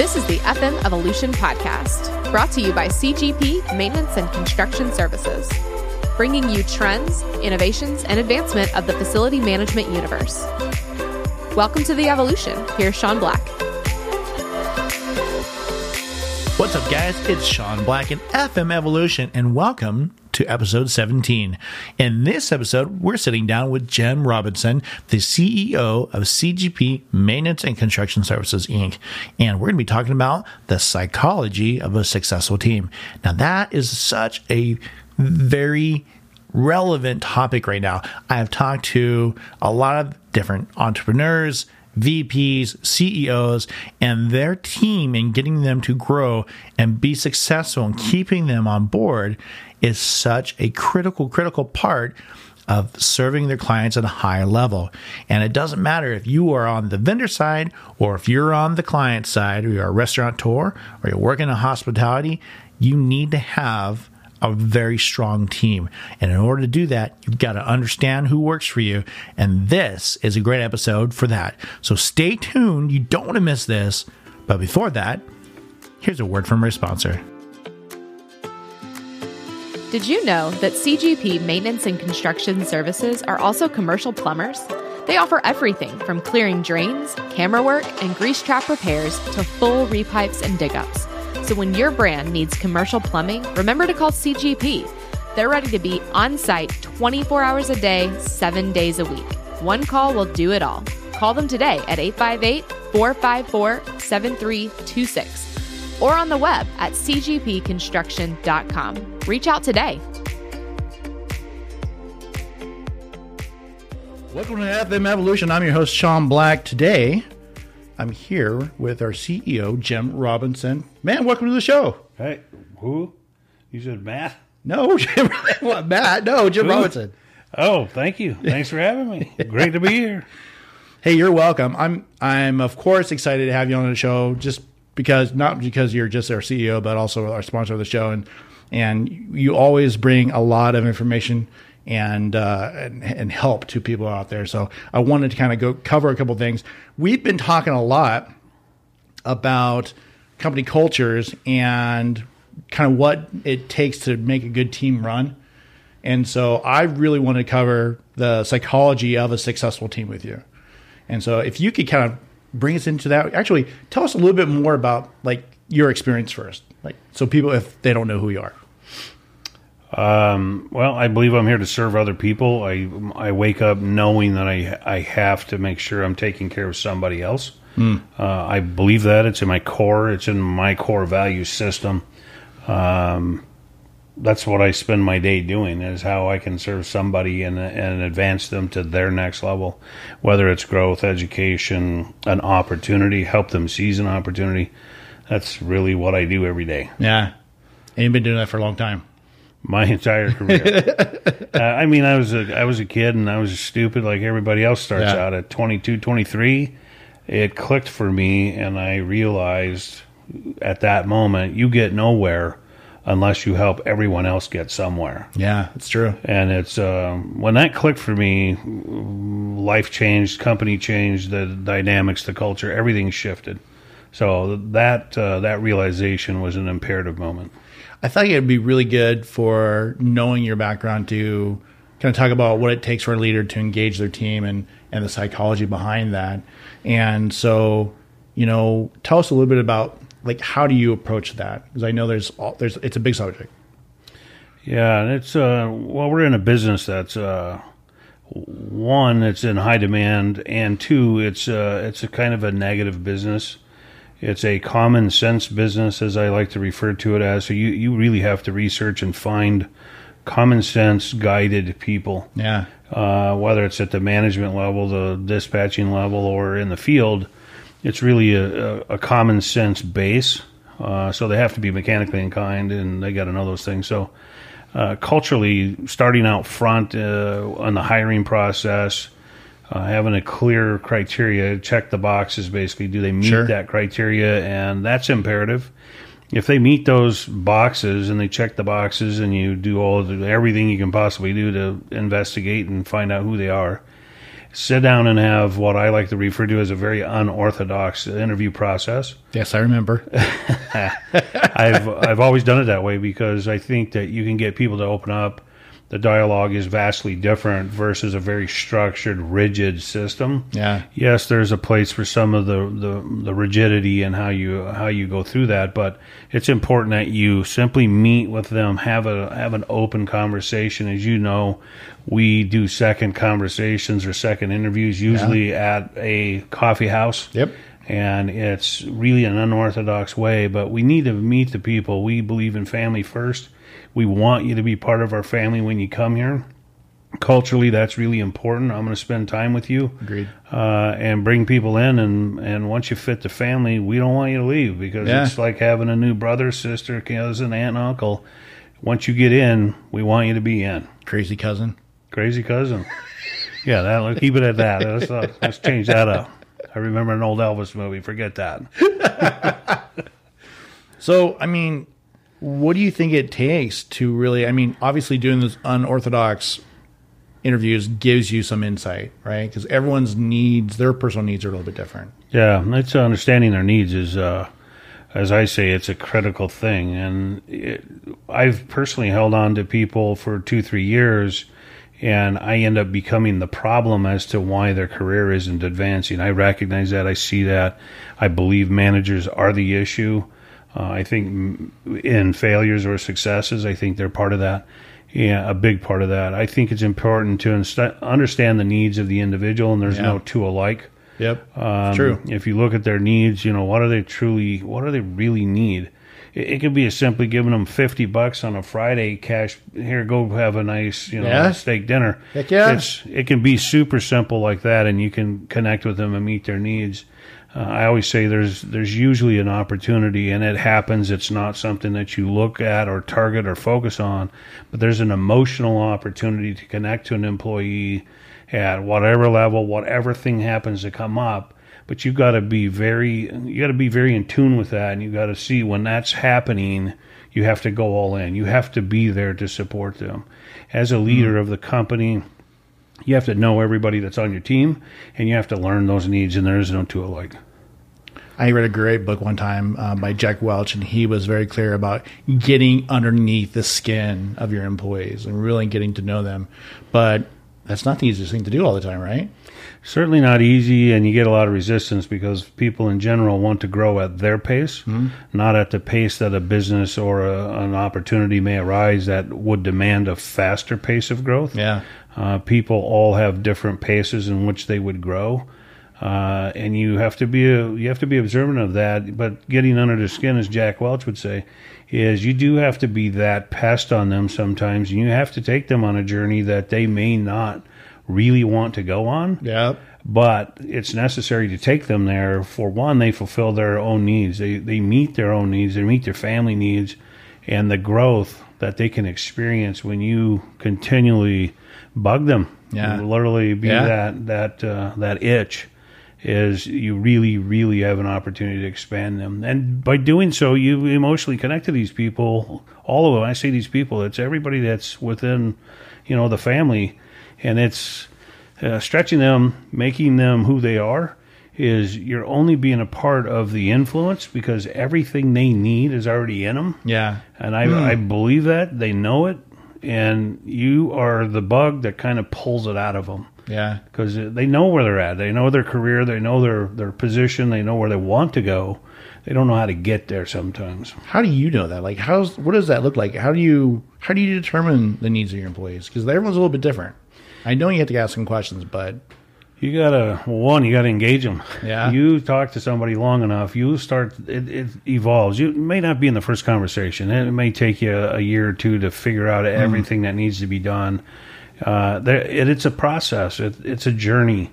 This is the FM Evolution Podcast, brought to you by CGP Maintenance and Construction Services, bringing you trends, innovations, and advancement of the facility management universe. Welcome to the Evolution. Here's Sean Black. What's up, guys? It's Sean Black and FM Evolution, and welcome to episode 17. In this episode, we're sitting down with Jim Robinson, the CEO of CGP Maintenance and Construction Services, Inc., and we're going to be talking about the psychology of a successful team. Now, that is such a very relevant topic right now. I have talked to a lot of different entrepreneurs VPs, CEOs, and their team in getting them to grow and be successful and keeping them on board is such a critical, critical part of serving their clients at a high level. And it doesn't matter if you are on the vendor side or if you're on the client side, or you're a restaurateur or you're working in hospitality, you need to have a very strong team. And in order to do that, you've got to understand who works for you. And this is a great episode for that. So stay tuned. You don't want to miss this. But before that, here's a word from our sponsor. Did you know that CGP Maintenance and Construction Services are also commercial plumbers? They offer everything from clearing drains, camera work, and grease trap repairs to full repipes and dig ups. So when your brand needs commercial plumbing, remember to call CGP. They're ready to be on site 24 hours a day, seven days a week. One call will do it all. Call them today at 858 454 7326 or on the web at cgpconstruction.com. Reach out today. Welcome to FM Evolution. I'm your host, Sean Black. Today, I'm here with our CEO, Jim Robinson. Man, welcome to the show. Hey, who? You said Matt? No, Jim, what, Matt. No, Jim Who? Robinson. Oh, thank you. Thanks for having me. Great to be here. Hey, you're welcome. I'm I'm of course excited to have you on the show, just because not because you're just our CEO, but also our sponsor of the show, and and you always bring a lot of information and uh, and, and help to people out there. So I wanted to kind of go cover a couple things. We've been talking a lot about company cultures and kind of what it takes to make a good team run. And so I really want to cover the psychology of a successful team with you. And so if you could kind of bring us into that, actually tell us a little bit more about like your experience first. Like so people if they don't know who you are. Um, well, I believe I'm here to serve other people. I I wake up knowing that I I have to make sure I'm taking care of somebody else. Uh, I believe that it's in my core. It's in my core value system. Um, that's what I spend my day doing is how I can serve somebody and and advance them to their next level, whether it's growth, education, an opportunity, help them seize an opportunity. That's really what I do every day. Yeah. And you've been doing that for a long time. my entire career. uh, I mean, I was a I was a kid and I was stupid like everybody else starts Yeah. out at 22, 23. It clicked for me and I realized at that moment you get nowhere unless you help everyone else get somewhere. Yeah, it's true. And it's um, when that clicked for me, life changed, company changed, the dynamics, the culture, everything shifted. So that uh, that realization was an imperative moment. I thought it'd be really good for knowing your background to kind of talk about what it takes for a leader to engage their team and and the psychology behind that. And so, you know, tell us a little bit about like how do you approach that? Because I know there's all, there's it's a big subject. Yeah, and it's uh well we're in a business that's uh one it's in high demand and two it's uh it's a kind of a negative business. It's a common sense business as I like to refer to it as. So you you really have to research and find common sense guided people. Yeah. Uh, whether it's at the management level, the dispatching level, or in the field, it's really a, a, common sense base. Uh, so they have to be mechanically inclined, and they got to know those things. So uh, culturally, starting out front uh, on the hiring process, uh, having a clear criteria, check the boxes. Basically, do they meet Sure. that criteria? And that's imperative. If they meet those boxes and they check the boxes, and you do all the, everything you can possibly do to investigate and find out who they are, sit down and have what I like to refer to as a very unorthodox interview process. Yes, I remember. I've I've always done it that way because I think that you can get people to open up. The dialogue is vastly different versus a very structured, rigid system. Yeah. Yes, there's a place for some of the, the, the rigidity and how you how you go through that, but it's important that you simply meet with them, have a have an open conversation. As you know, we do second conversations or second interviews usually at a coffee house Yep. and it's really an unorthodox way but we need to meet the people we believe in family first we want you to be part of our family when you come here. Culturally that's really important. I'm going to spend time with you. Agreed. uh, and bring people in and and once you fit the family we don't want you to leave because Yeah. it's like having a new brother sister cousin aunt and uncle. Once you get in we want you to be in. Crazy cousin. crazy cousin. Yeah that let's keep it at that. Let's, uh, let's change that up. I remember an old elvis movie. Forget that. So, I mean, what do you think it takes to really? I mean, obviously, doing those unorthodox interviews gives you some insight, right? Because everyone's needs, their personal needs, are a little bit different. Yeah, it's uh, understanding their needs is, uh, as I say, it's a critical thing. And it, I've personally held on to people for two, three years, and I end up becoming the problem as to why their career isn't advancing. I recognize that. I see that. I believe managers are the issue. Uh, I think in failures or successes, I think they're part of that. Yeah, a big part of that. I think it's important to insta- understand the needs of the individual, and there's Yeah. no two alike. Yep. Um, True. If you look at their needs, you know, what do they truly, what do they really need? It, it could be as simply giving them 50 bucks on a Friday cash. Here, go have a nice, you know, Yeah. steak dinner. Heck yeah. It's, it can be super simple like that and you can connect with them and meet their needs. Uh, I always say there's, there's usually an opportunity and it happens. It's not something that you look at or target or focus on, but there's an emotional opportunity to connect to an employee at whatever level, whatever thing happens to come up. But you've got to be very, you got to be very in tune with that, and you've got to see when that's happening. You have to go all in. You have to be there to support them. As a leader of the company, you have to know everybody that's on your team, and you have to learn those needs. And there is no two alike. I read a great book one time uh, by Jack Welch, and he was very clear about getting underneath the skin of your employees and really getting to know them. But that's not the easiest thing to do all the time, right? certainly not easy and you get a lot of resistance because people in general want to grow at their pace not at the pace that a business or a, an opportunity may arise that would demand a faster pace of growth Yeah. Uh, people all have different paces in which they would grow uh, and you have to be a, you have to be observant of that but getting under the skin as jack welch would say is you do have to be that pest on them sometimes and you have to take them on a journey that they may not really want to go on Yeah. but it's necessary to take them there. For one, they fulfill their own needs. They they meet their own needs. They meet their family needs, and the growth that they can experience when you continually bug them. Yeah. literally be Yeah. that that uh, that itch. Is you really, really have an opportunity to expand them, and by doing so, you emotionally connect to these people. All of them. I say these people. It's everybody that's within, you know, the family, and it's uh, stretching them, making them who they are, is you're only being a part of the influence because everything they need is already in them. Yeah. And I, I believe that. They know it. And you are the bug that kind of pulls it out of them Yeah. because they know where they're at. They know their career. They know their, their position. They know where they want to go. They don't know how to get there sometimes. How do you know that? Like, how's what does that look like? How do you how do you determine the needs of your employees? Because everyone's a little bit different. I know you have to ask some questions, but You gotta well, one. You gotta engage them. Yeah. You talk to somebody long enough, you start. It, it evolves. You may not be in the first conversation. It may take you a, a year or two to figure out everything that needs to be done. Uh, there, it, it's a process. It, it's a journey.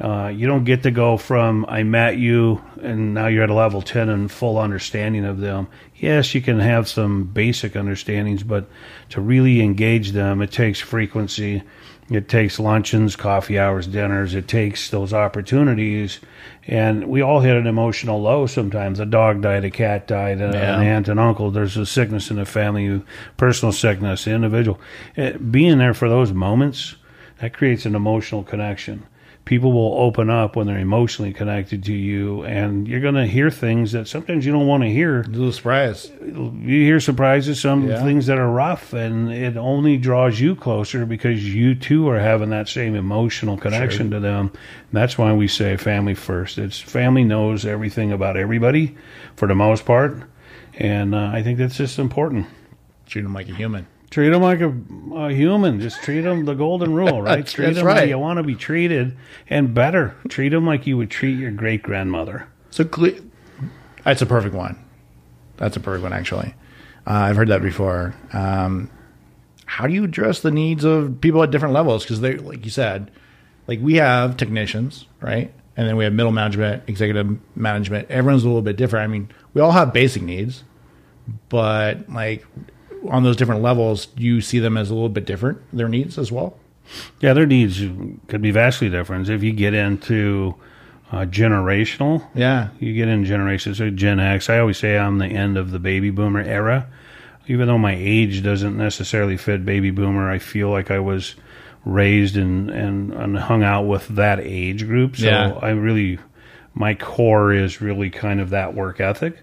Uh, you don't get to go from I met you and now you're at a level ten and full understanding of them. Yes, you can have some basic understandings, but to really engage them, it takes frequency. It takes luncheons, coffee hours, dinners. It takes those opportunities. And we all hit an emotional low sometimes. A dog died, a cat died, a, Yeah. an aunt, an uncle. There's a sickness in the family, personal sickness, individual. Eh, being there for those moments, that creates an emotional connection. People will open up when they're emotionally connected to you, and you're going to hear things that sometimes you don't want to hear. A little surprise. You hear surprises, some Yeah. things that are rough, and it only draws you closer because you too are having that same emotional connection to them. That's why we say family first. It's family knows everything about everybody for the most part, and uh, I think that's just important. Treat them like a human. Treat them like a, a human. Just treat them the golden rule, right? Treat that's them right. how you want to be treated, and better. Treat them like you would treat your great grandmother. So cle- that's a perfect one. That's a perfect one, actually. Uh, I've heard that before. Um, how do you address the needs of people at different levels? Because they, like you said, like we have technicians, right? And then we have middle management, executive management. Everyone's a little bit different. I mean, we all have basic needs, but like on those different levels, you see them as a little bit different, their needs as well? Yeah, their needs could be vastly different. If you get into uh, generational, Yeah. you get in generations. So Gen X, I always say I'm the end of the baby boomer era. Even though my age doesn't necessarily fit baby boomer, I feel like I was raised and, and, and hung out with that age group. So Yeah. I really, my core is really kind of that work ethic.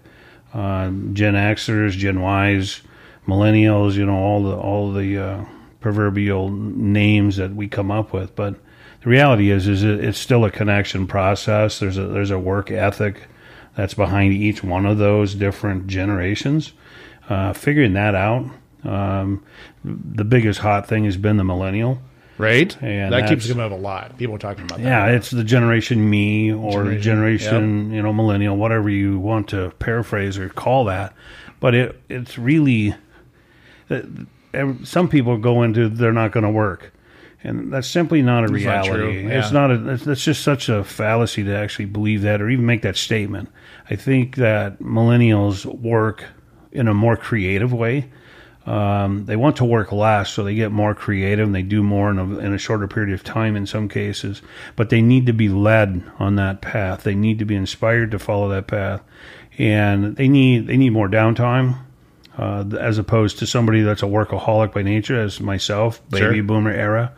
Uh, Gen Xers, Gen Ys, millennials, you know, all the all the uh, proverbial names that we come up with. But the reality is, is it, it's still a connection process. There's a there's a work ethic that's behind each one of those different generations. Uh, figuring that out, um, the biggest hot thing has been the millennial. Right? And that keeps coming up a lot. People are talking about that. Yeah, it's the generation me or Generation, generation, you know, millennial, whatever you want to paraphrase or call that. But it it's really some people go into they're not going to work. And that's simply not a not reality. true, It's not a. It's, it's just such a fallacy to actually believe that or even make that statement. I think that millennials work in a more creative way. Um, they want to work less, so they get more creative and they do more in a, in a shorter period of time in some cases. But they need to be led on that path. They need to be inspired to follow that path, and they need they need more downtime. Uh, as opposed to somebody that's a workaholic by nature, as myself, baby Sure. boomer era.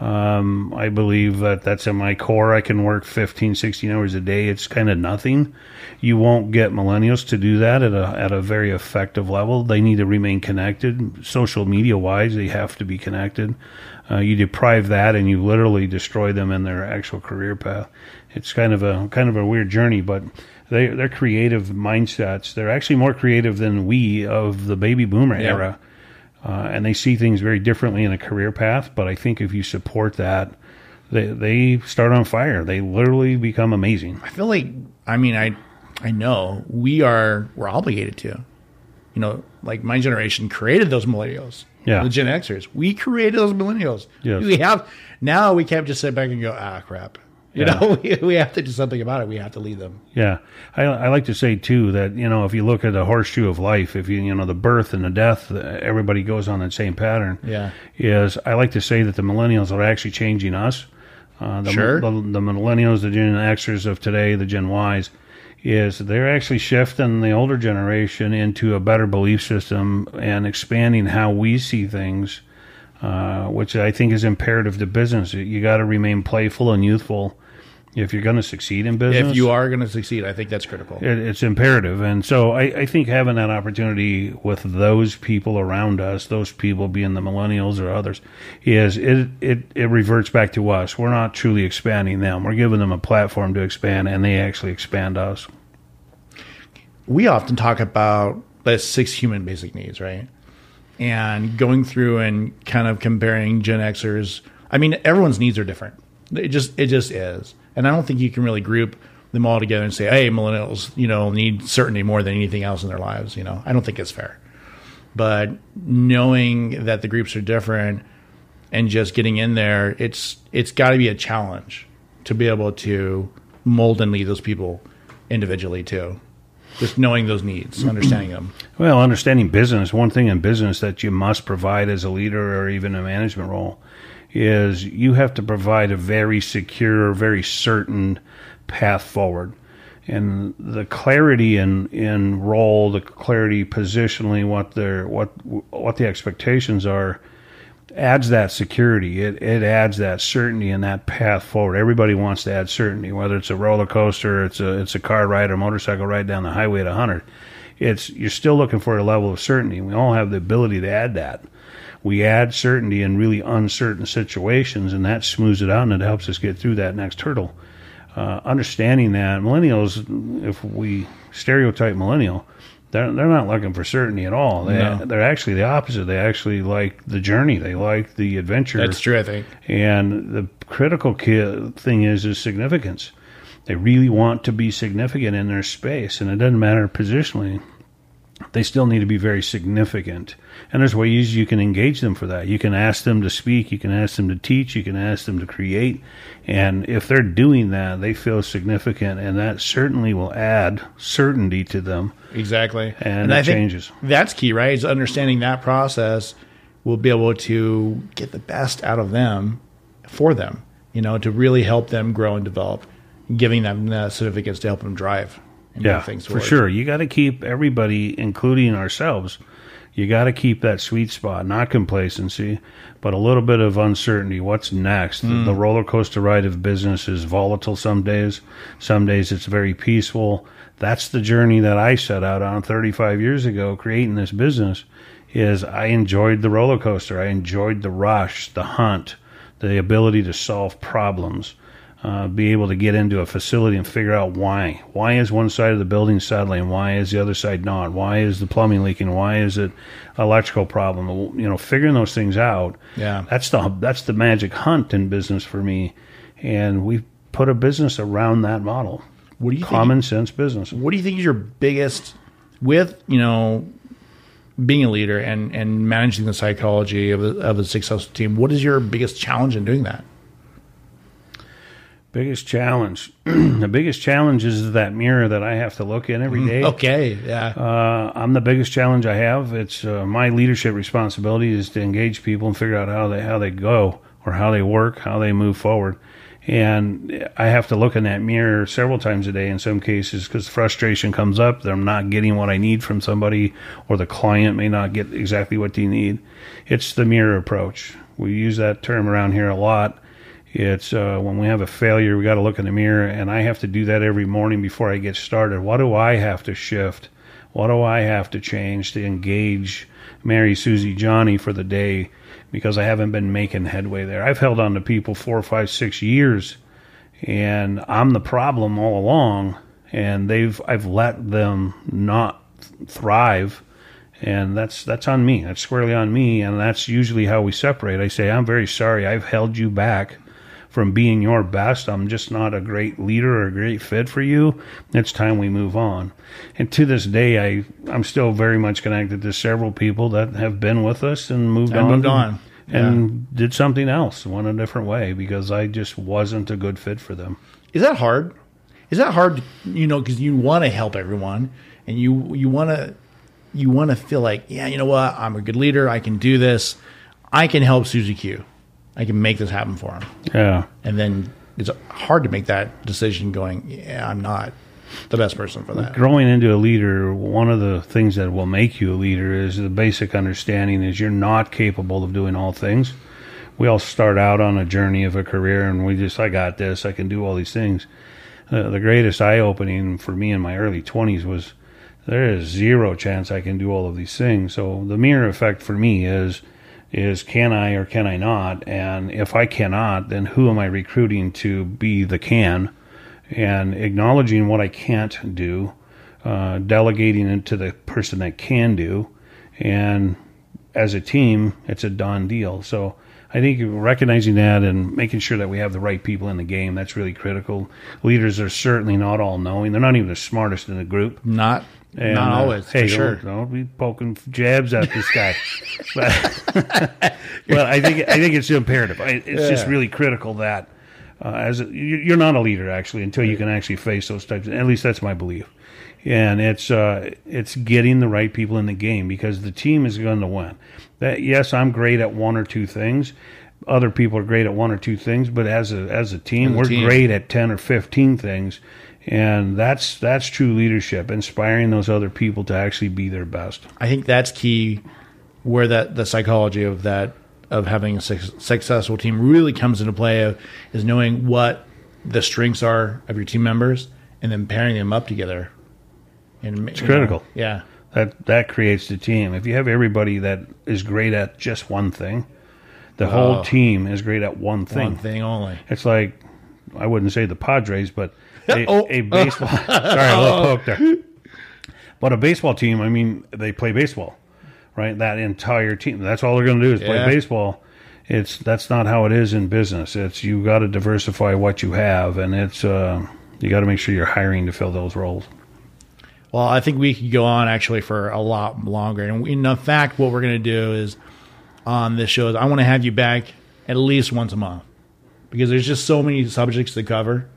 Um, I believe that that's in my core. I can work 15, 16 hours a day. It's kind of nothing. You won't get millennials to do that at a, at a very effective level. They need to remain connected. Social media wise, they have to be connected. Uh, you deprive that and you literally destroy them in their actual career path. It's kind of a, kind of a weird journey, but they, they're creative mindsets. They're actually more creative than we of the baby boomer Yeah. era uh, and they see things very differently in a career path. But I think if you support that, they they start on fire. They literally become amazing. I feel like I mean I I know we are we're obligated to. You know, like my generation created those millennials. Yeah. The Gen Xers. We created those millennials. Yes. We have now we can't just sit back and go, ah crap. You Yeah. know, we, we have to do something about it. We have to lead them. Yeah, I, I like to say too that you know if you look at the horseshoe of life, if you you know the birth and the death, everybody goes on that same pattern. Yeah. is I like to say that the millennials are actually changing us. Uh, the, Sure. the, the millennials, the Gen Xers of today, the Gen Ys, is they're actually shifting the older generation into a better belief system and expanding how we see things, uh, which I think is imperative to business. You got to remain playful and youthful if you're going to succeed in business If you are going to succeed, I think that's critical. it, it's imperative. And so I, I think having that opportunity with those people around us, those people being the millennials or others, is it, it, it reverts back to us. We're not truly expanding them. We're giving them a platform to expand, and they actually expand us. we often talk about the six human basic needs, right? And going through and kind of comparing Gen Xers. I mean, everyone's needs are different. It just it just is, and I don't think you can really group them all together and say, "Hey, millennials, you know, need certainty more than anything else in their lives." You know, I don't think it's fair. But knowing that the groups are different and just getting in there, it's it's got to be a challenge to be able to mold and lead those people individually too. Just knowing those needs, understanding them. Well, understanding business, one thing in business that you must provide as a leader or even a management role is you have to provide a very secure, very certain path forward. And the clarity in, in role, the clarity positionally, what their what what the expectations are, adds that security. It it adds that certainty and that path forward. Everybody wants to add certainty, whether it's a roller coaster, it's a it's a car ride or motorcycle ride down the highway at 100. It's you're still looking for a level of certainty. We all have the ability to add that. We add certainty in really uncertain situations, and that smooths it out and it helps us get through that next hurdle. Uh, understanding that millennials, if we stereotype millennial, they're they're not looking for certainty at all. They No. they're actually the opposite. They actually like the journey. They like the adventure. That's true, I think. And the critical ki- thing is is significance. They really want to be significant in their space, and it doesn't matter positionally. They still need to be very significant. And there's ways you can engage them for that. You can ask them to speak, you can ask them to teach, you can ask them to create. And if they're doing that, they feel significant, and that certainly will add certainty to them. Exactly. And I it changes. That's key, right? Is understanding that process will be able to get the best out of them for them, you know, to really help them grow and develop, giving them the certificates to help them drive and Yeah, for forward. sure. You got to keep everybody, including ourselves, you got to keep that sweet spot, not complacency, but a little bit of uncertainty. What's next? Hmm. The roller coaster ride of business is volatile some days. Some days it's very peaceful. That's the journey that I set out on 35 years ago, creating this business. Is I enjoyed the roller coaster. I enjoyed the rush, the hunt, the ability to solve problems uh, be able to get into a facility and figure out why. Why is one side of the building settling? Why is the other side not? Why is the plumbing leaking? Why is it electrical problem? You know, figuring those things out. Yeah. that's the that's the magic hunt in business for me, and we put a business around that model. What do you think- Common sense business. What do you think is your biggest with you know being a leader and and managing the psychology of a, of a successful team? What is your biggest challenge in doing that? Biggest challenge. the biggest challenge is that mirror that I have to look in every day. Okay, yeah, Uh, I'm the biggest challenge I have. It's uh, my leadership responsibility is to engage people and figure out how they how they go or how they work, how they move forward. And I have to look in that mirror several times a day in some cases because frustration comes up. that I'm not getting what I need from somebody, or the client may not get exactly what they need. It's the mirror approach. We use that term around here a lot. It's uh, when we have a failure, we got to look in the mirror, and I have to do that every morning before I get started. What do I have to shift? What do I have to change to engage Mary, Susie, Johnny for the day? Because I haven't been making headway there. I've held on to people four, five, six years, and I'm the problem all along. And they've I've let them not thrive, and that's that's on me. That's squarely on me, and that's usually how we separate. I say I'm very sorry. I've held you back from being your best. I'm just not a great leader or a great fit for you. It's time we move on. And to this day, I I'm still very much connected to several people that have been with us and moved And on, moved on. and did something else, went a different way because I just wasn't a good fit for them. is that hard? Is that hard? You know, because you want to help everyone, and you you want to you want to feel like, yeah, you know what? I'm a good leader. I can do this. I can help Susie Q. I can make this happen for him. Yeah. And then it's hard to make that decision. Going, yeah, I'm not the best person for that. growing into a leader, one of the things that will make you a leader is the basic understanding is you're not capable of doing all things. We all start out on a journey of a career and we just, I got this, I can do all these things. Uh, the greatest eye opening for me in my early 20s was there is zero chance I can do all of these things. So the mirror effect for me is is can I or can I not? And if I cannot, then who am I recruiting to be the can? And acknowledging what I can't do, uh, delegating it to the person that can do, and as a team, it's a done deal. So I think recognizing that and making sure that we have the right people in the game, that's really critical. Leaders are certainly not all knowing. They're not even the smartest in the group. Not And, not uh, always, hey, for sure. don't, don't be poking jabs at this guy. but, well, I think I think it's imperative. I, it's just really critical that uh, as a, you- you're not a leader actually until you can actually face those types. At least that's my belief. And it's uh, it's getting the right people in the game because the team is going to win. That yes, I'm great at one or two things. Other people are great at one or two things, but as a as a team, As a we're team. great at ten or fifteen things, and that's that's true leadership, inspiring those other people to actually be their best. I think that's key. Where that the psychology of that of having a suc- successful team really comes into play of, is knowing what the strengths are of your team members and then pairing them up together. And it's critical. yeah. That that creates the team. If you have everybody that is great at just one thing, the whole Oh. team is great at one thing. One thing only. It's like I wouldn't say the Padres, but a, Oh. a baseball. sorry, a little poke there. But a baseball team, I mean, they play baseball, right? That entire team. That's all they're going to do is play Yeah. baseball. It's that's not how it is in business. It's you got to diversify what you have, and it's uh, you got to make sure you're hiring to fill those roles. Well, I think we could go on actually for a lot longer. And in fact, what we're going to do is on this show is I want to have you back at least once a month because there's just so many subjects to cover.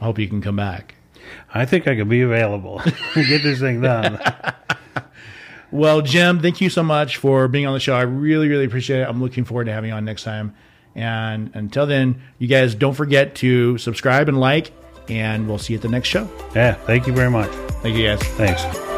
I hope you can come back. I think I could be available. Get this thing done. Well, Jim, thank you so much for being on the show. I really, really appreciate it. I'm looking forward to having you on next time. And until then, you guys don't forget to subscribe and like, and we'll see you at the next show. Yeah, thank you very much. Thank you guys. Thanks.